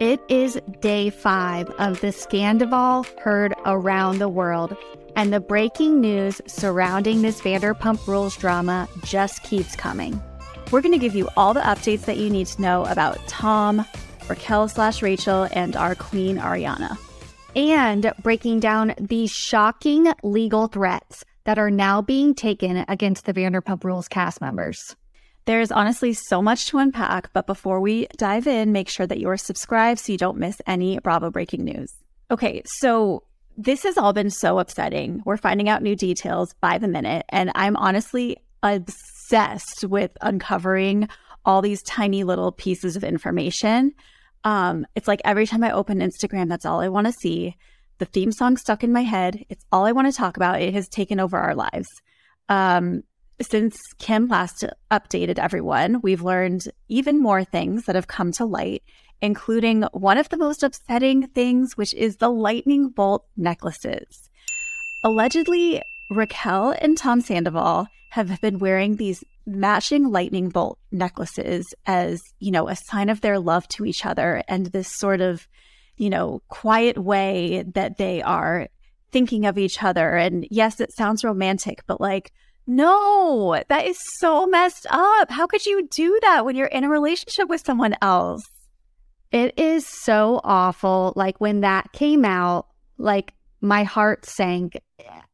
It is day five of the Scandoval heard around the world, and the breaking news surrounding this Vanderpump Rules drama just keeps coming. We're going to give you all the updates that you need to know about Tom, Raquel slash Rachel, and our queen Ariana. And breaking down the shocking legal threats that are now being taken against the Vanderpump Rules cast members. There's honestly so much to unpack, but before we dive in, make sure that you are subscribed so you don't miss any Bravo breaking news. Okay, so this has all been so upsetting. We're finding out new details by the minute, and I'm honestly obsessed with uncovering all these tiny little pieces of information. Um, it's like every time I open Instagram, that's all I want to see. The theme song stuck in my head. It's all I want to talk about. It has taken over our lives. Um, since Kim last updated everyone, we've learned even more things that have come to light, including one of the most upsetting things, which is the lightning bolt necklaces. Allegedly, Raquel and Tom Sandoval have been wearing these matching lightning bolt necklaces as, you know, a sign of their love to each other and this sort of, you know, quiet way that they are thinking of each other. And yes, it sounds romantic, but like, no, that is so messed up. How could you do that when you're in a relationship with someone else? It is so awful. Like when that came out, like my heart sank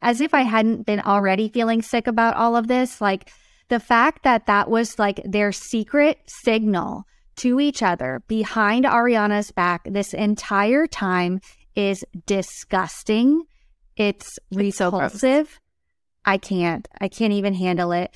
as if I hadn't been already feeling sick about all of this. Like the fact that that was like their secret signal to each other behind Ariana's back this entire time is disgusting. It's, it's repulsive. So I can't. I can't even handle it.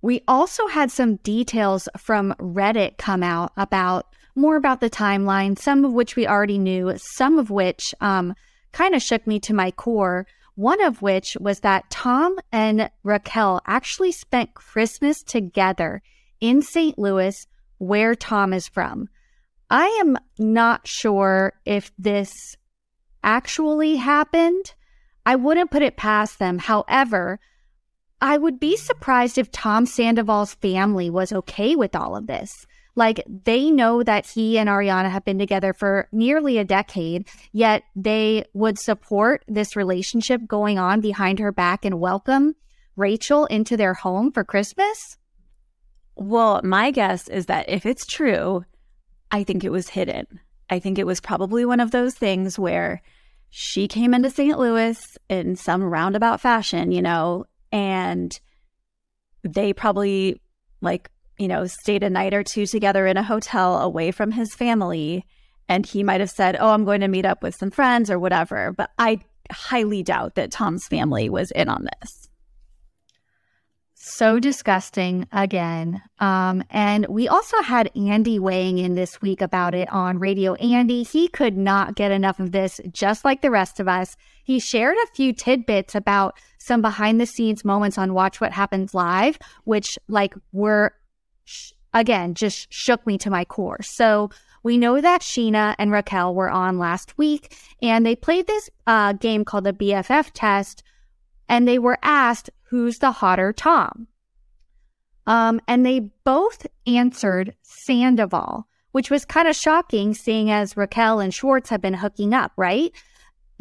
We also had some details from Reddit come out about more about the timeline, some of which we already knew, some of which um, kind of shook me to my core. One of which was that Tom and Raquel actually spent Christmas together in St. Louis, where Tom is from. I am not sure if this actually happened, I wouldn't put it past them. However, I would be surprised if Tom Sandoval's family was okay with all of this. Like they know that he and Ariana have been together for nearly a decade, yet they would support this relationship going on behind her back and welcome Rachel into their home for Christmas. Well, my guess is that if it's true, I think it was hidden. I think it was probably one of those things where she came into St. Louis in some roundabout fashion, you know, and they probably like, you know, stayed a night or two together in a hotel away from his family. And he might have said, Oh, I'm going to meet up with some friends or whatever. But I highly doubt that Tom's family was in on this so disgusting again. Um, and we also had Andy weighing in this week about it on Radio Andy. He could not get enough of this, just like the rest of us. He shared a few tidbits about some behind the scenes moments on Watch What Happens Live, which, like, were, sh- again, just shook me to my core. So, we know that Scheana and Raquel were on last week, and they played this uh, game called the BFF test, and they were asked who's the hotter Tom? Um, and they both answered Sandoval, which was kind of shocking seeing as Raquel and Schwartz have been hooking up, right?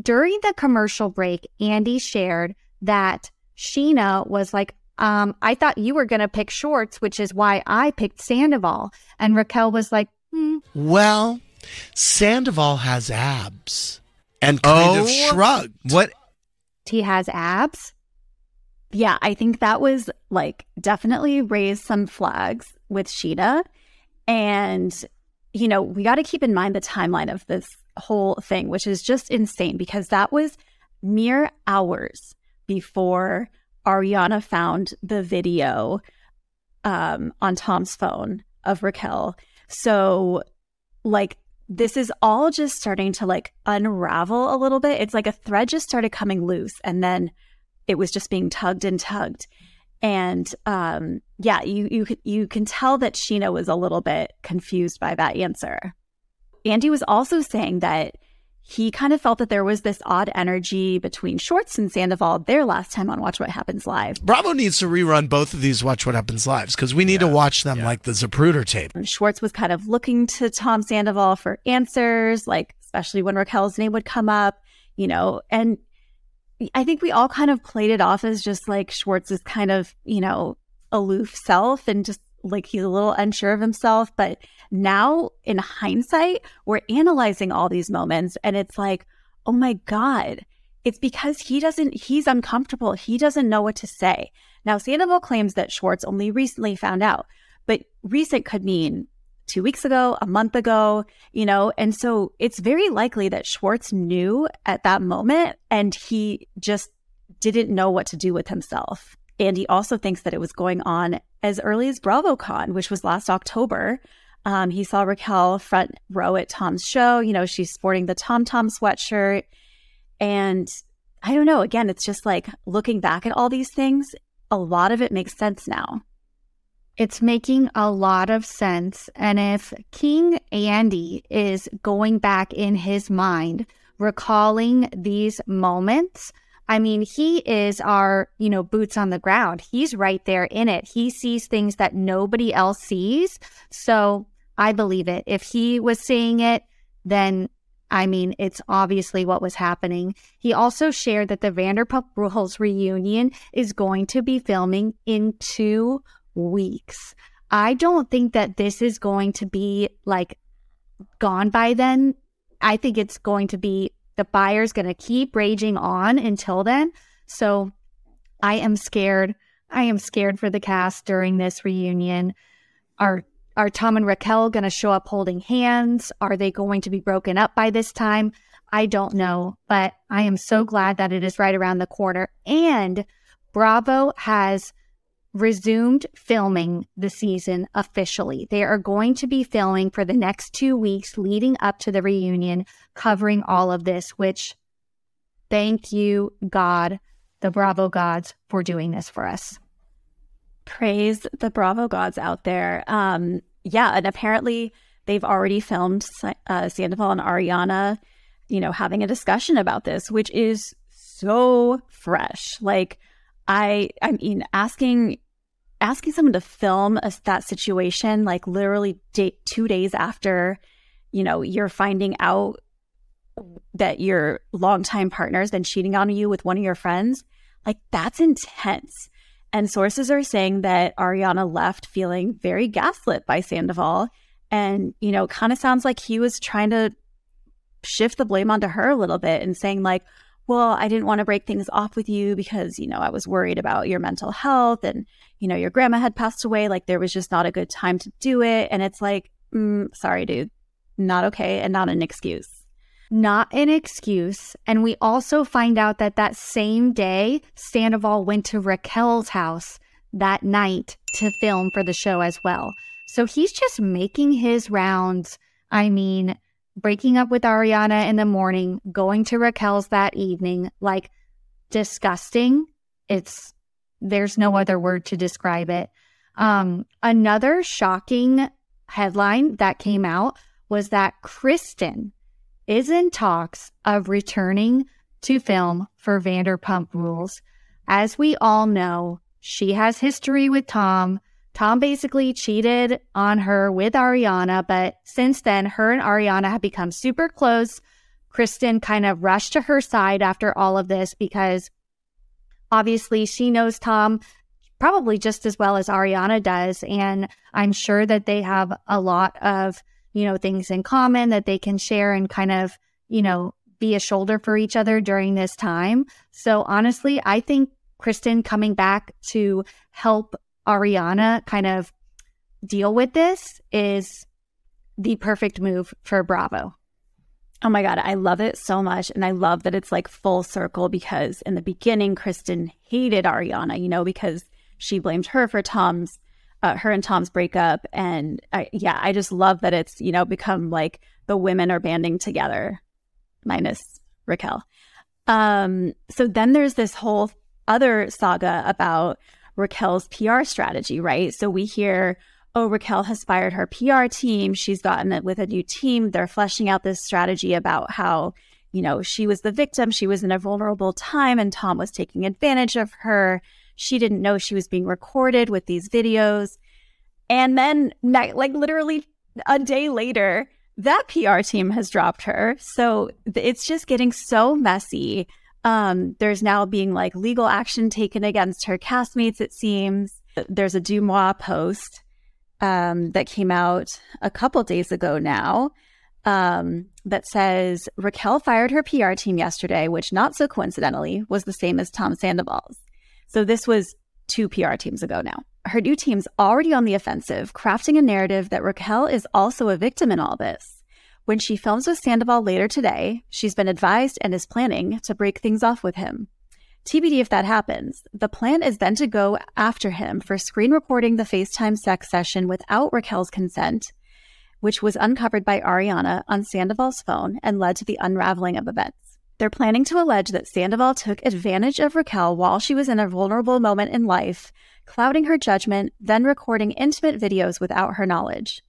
During the commercial break, Andy shared that Scheana was like, um, I thought you were going to pick Schwartz, which is why I picked Sandoval. And Raquel was like, hmm. Well, Sandoval has abs and kind oh, of shrugged. What? He has abs? Yeah, I think that was like definitely raised some flags with Scheana. And, you know, we got to keep in mind the timeline of this whole thing, which is just insane because that was mere hours before Ariana found the video um, on Tom's phone of Raquel. So, like, this is all just starting to like unravel a little bit. It's like a thread just started coming loose. And then it was just being tugged and tugged. And um, yeah, you you you can tell that Scheana was a little bit confused by that answer. Andy was also saying that he kind of felt that there was this odd energy between Schwartz and Sandoval their last time on Watch What Happens Live. Bravo needs to rerun both of these Watch What Happens Lives because we need yeah, to watch them yeah. like the Zapruder tape. And Schwartz was kind of looking to Tom Sandoval for answers, like especially when Raquel's name would come up, you know, and I think we all kind of played it off as just like Schwartz's kind of, you know, aloof self and just like he's a little unsure of himself. But now in hindsight, we're analyzing all these moments and it's like, oh my God, it's because he doesn't, he's uncomfortable. He doesn't know what to say. Now, Sandoval claims that Schwartz only recently found out, but recent could mean two weeks ago, a month ago, you know? And so it's very likely that Schwartz knew at that moment and he just didn't know what to do with himself. And he also thinks that it was going on as early as BravoCon, which was last October. Um, he saw Raquel front row at Tom's show. You know, she's sporting the Tom Tom sweatshirt. And I don't know, again, it's just like looking back at all these things, a lot of it makes sense now. It's making a lot of sense. And if King Andy is going back in his mind, recalling these moments, I mean, he is our, you know, boots on the ground. He's right there in it. He sees things that nobody else sees. So I believe it. If he was seeing it, then I mean, it's obviously what was happening. He also shared that the Vanderpump Rules reunion is going to be filming in two weeks. I don't think that this is going to be like gone by then. I think it's going to be the fire's going to keep raging on until then. So I am scared. I am scared for the cast during this reunion. Are are Tom and Raquel going to show up holding hands? Are they going to be broken up by this time? I don't know, but I am so glad that it is right around the corner. And Bravo has resumed filming the season officially. They are going to be filming for the next two weeks leading up to the reunion, covering all of this, which thank you, God, the Bravo gods, for doing this for us. Praise the Bravo gods out there. Um, yeah, and apparently they've already filmed uh, Sandoval and Ariana, you know, having a discussion about this, which is so fresh. Like, I I mean asking asking someone to film a, that situation like literally day, 2 days after you know you're finding out that your longtime partner has been cheating on you with one of your friends like that's intense. And sources are saying that Ariana left feeling very gaslit by Sandoval. And you know kind of sounds like he was trying to shift the blame onto her a little bit and saying like well, I didn't want to break things off with you because, you know, I was worried about your mental health and, you know, your grandma had passed away. Like there was just not a good time to do it. And it's like, mm, sorry, dude, not okay and not an excuse. Not an excuse. And we also find out that that same day, Sandoval went to Raquel's house that night to film for the show as well. So he's just making his rounds. I mean, breaking up with Ariana in the morning, going to Raquel's that evening, like disgusting. It's there's no other word to describe it. Um, another shocking headline that came out was that Kristen is in talks of returning to film for Vanderpump Rules. As we all know, she has history with Tom. Tom basically cheated on her with Ariana, but since then, her and Ariana have become super close. Kristen kind of rushed to her side after all of this because obviously she knows Tom probably just as well as Ariana does. And I'm sure that they have a lot of, you know, things in common that they can share and kind of, you know, be a shoulder for each other during this time. So honestly, I think Kristen coming back to help Ariana kind of deal with this is the perfect move for Bravo. Oh my God, I love it so much. And I love that it's like full circle because in the beginning, Kristen hated Ariana, you know, because she blamed her for Tom's, uh, her and Tom's breakup. And I, yeah, I just love that it's, you know, become like the women are banding together, minus Raquel. Um, so then there's this whole other saga about Raquel's PR strategy, right? So we hear, oh, Raquel has fired her PR team. She's gotten it with a new team. They're fleshing out this strategy about how, you know, she was the victim. She was in a vulnerable time and Tom was taking advantage of her. She didn't know she was being recorded with these videos. And then, like, literally a day later, that PR team has dropped her. So it's just getting so messy. Um, there's now being like legal action taken against her castmates, it seems. There's a DeuxMoi post um, that came out a couple days ago now um, that says Raquel fired her PR team yesterday, which not so coincidentally was the same as Tom Sandoval's. So this was two PR teams ago now. Her new team's already on the offensive, crafting a narrative that Raquel is also a victim in all this. When she films with Sandoval later today, she's been advised and is planning to break things off with him. TBD if that happens. The plan is then to go after him for screen recording the FaceTime sex session without Raquel's consent, which was uncovered by Ariana on Sandoval's phone and led to the unraveling of events. They're planning to allege that Sandoval took advantage of Raquel while she was in a vulnerable moment in life, clouding her judgment, then recording intimate videos without her knowledge.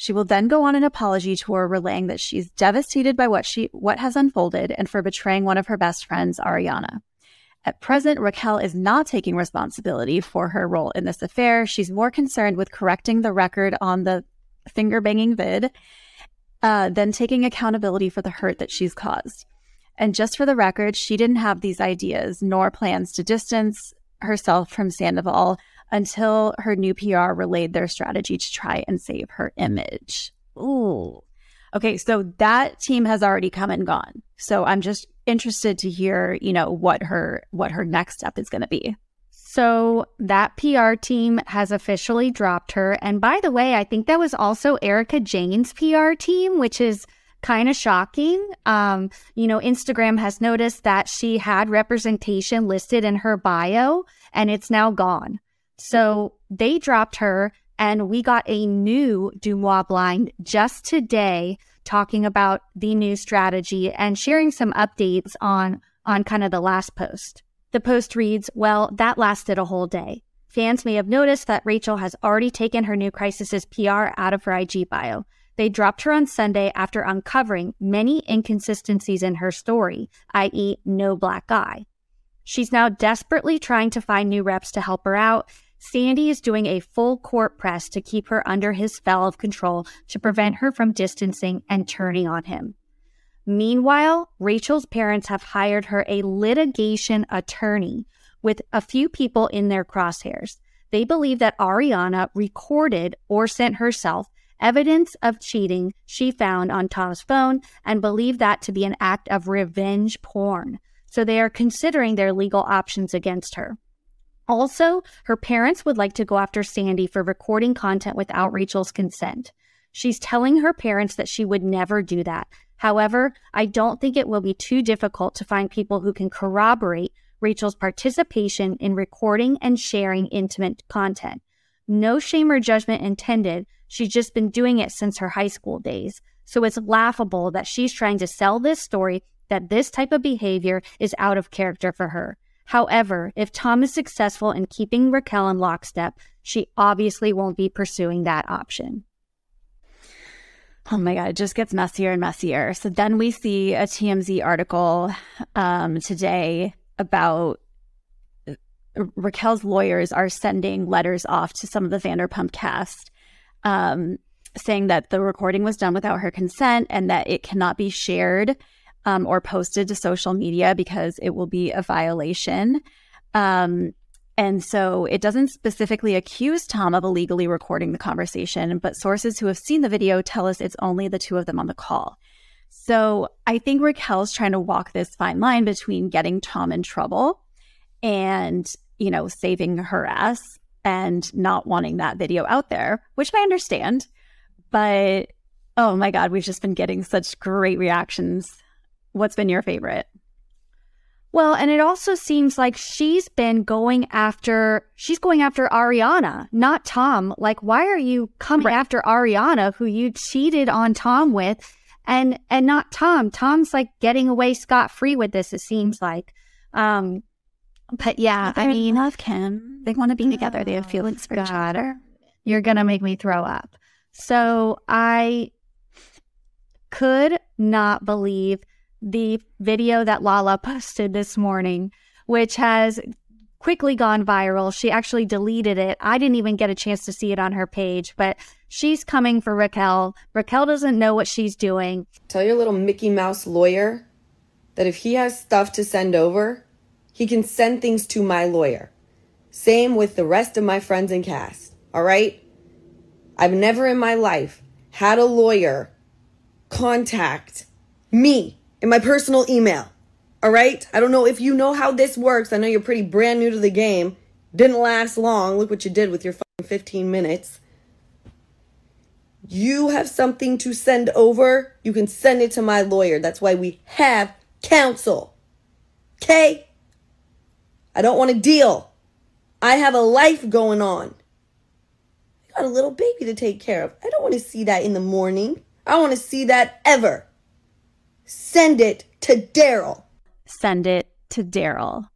She will then go on an apology tour relaying that she's devastated by what she what has unfolded and for betraying one of her best friends, Ariana. At present, Raquel is not taking responsibility for her role in this affair. She's more concerned with correcting the record on the finger banging vid uh, than taking accountability for the hurt that she's caused. And just for the record, she didn't have these ideas nor plans to distance herself from Sandoval until her new PR relayed their strategy to try and save her image. Ooh. Okay, so that team has already come and gone. So I'm just interested to hear, you know, what her what her next step is going to be. So that PR team has officially dropped her. And by the way, I think that was also Erika Jayne's PR team, which is kind of shocking. Um, you know, Instagram has noticed that she had representation listed in her bio and it's now gone. So they dropped her and we got a new DeuxMoi blind just today talking about the new strategy and sharing some updates on on kind of the last post. The post reads, well, that lasted a whole day. Fans may have noticed that Rachel has already taken her new Crisis's PR out of her IG bio. They dropped her on Sunday after uncovering many inconsistencies in her story, i.e., no black eye. She's now desperately trying to find new reps to help her out. Sandy is doing a full court press to keep her under his spell of control to prevent her from distancing and turning on him. Meanwhile, Rachel's parents have hired her a litigation attorney with a few people in their crosshairs. They believe that Ariana recorded or sent herself evidence of cheating she found on Tom's phone and believed that to be an act of revenge porn. So they are considering their legal options against her. Also, her parents would like to go after Sandy for recording content without Rachel's consent. She's telling her parents that she would never do that. However, I don't think it will be too difficult to find people who can corroborate Rachel's participation in recording and sharing intimate content. No shame or judgment intended, She's just been doing it since her high school days. So it's laughable that she's trying to sell this story that this type of behavior is out of character for her. However, if Tom is successful in keeping Raquel in lockstep, she obviously won't be pursuing that option. Oh my God, it just gets messier and messier. So then we see a TMZ article um, today about uh, Raquel's lawyers are sending letters off to some of the Vanderpump cast um, saying that the recording was done without her consent and that it cannot be shared um, or posted to social media because it will be a violation. Um, and so it doesn't specifically accuse Tom of illegally recording the conversation, but sources who have seen the video tell us it's only the two of them on the call. So I think Raquel's trying to walk this fine line between getting Tom in trouble and, you know, saving her ass and not wanting that video out there, which I understand. But oh my God, we've just been getting such great reactions. What's been your favorite? Well, and it also seems like she's been going after she's going after Ariana, not Tom. Like why are you coming right. after Ariana who you cheated on Tom with and and not Tom? Tom's like getting away scot free with this it seems like. Um but yeah, I mean, love Kim. They want to be together. They have feelings for each other. You're gonna make me throw up. So I could not believe the video that Lala posted this morning, which has quickly gone viral. She actually deleted it. I didn't even get a chance to see it on her page, but she's coming for Raquel. Raquel doesn't know what she's doing. Tell your little Mickey Mouse lawyer that if he has stuff to send over, he can send things to my lawyer. Same with the rest of my friends and cast. All right? I've never in my life had a lawyer contact me in my personal email. All right? I don't know if you know how this works. I know you're pretty brand new to the game. Didn't last long. Look what you did with your 15 minutes. You have something to send over, you can send it to my lawyer. That's why we have counsel. Okay? I don't want to deal. I have a life going on. I got a little baby to take care of. I don't want to see that in the morning. I don't want to see that ever. Send it to Daryl. Send it to Daryl.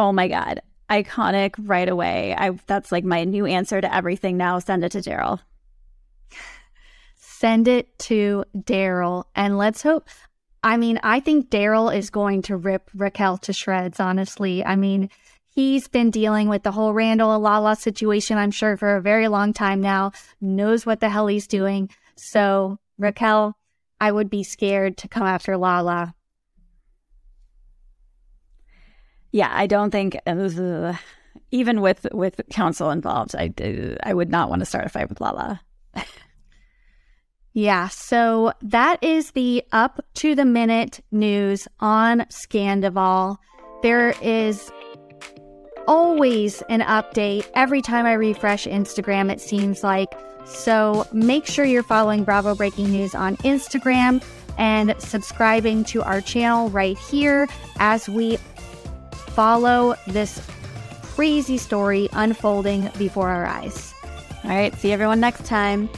Oh my God. Iconic right away. I that's like my new answer to everything now. Send it to Daryl. Send it to Daryl. And let's hope I mean, I think Daryl is going to rip Raquel to shreds, honestly. I mean, he's been dealing with the whole Randall Lala situation, I'm sure, for a very long time now, knows what the hell he's doing. So, Raquel, I would be scared to come after Lala. Yeah, I don't think uh, even with with counsel involved, I I would not want to start a fight with Lala. Yeah, so that is the up to the minute news on Scandoval. There is always an update every time I refresh Instagram, it seems like. So make sure you're following Bravo Breaking News on Instagram and subscribing to our channel right here as we follow this crazy story unfolding before our eyes. All right, see everyone next time.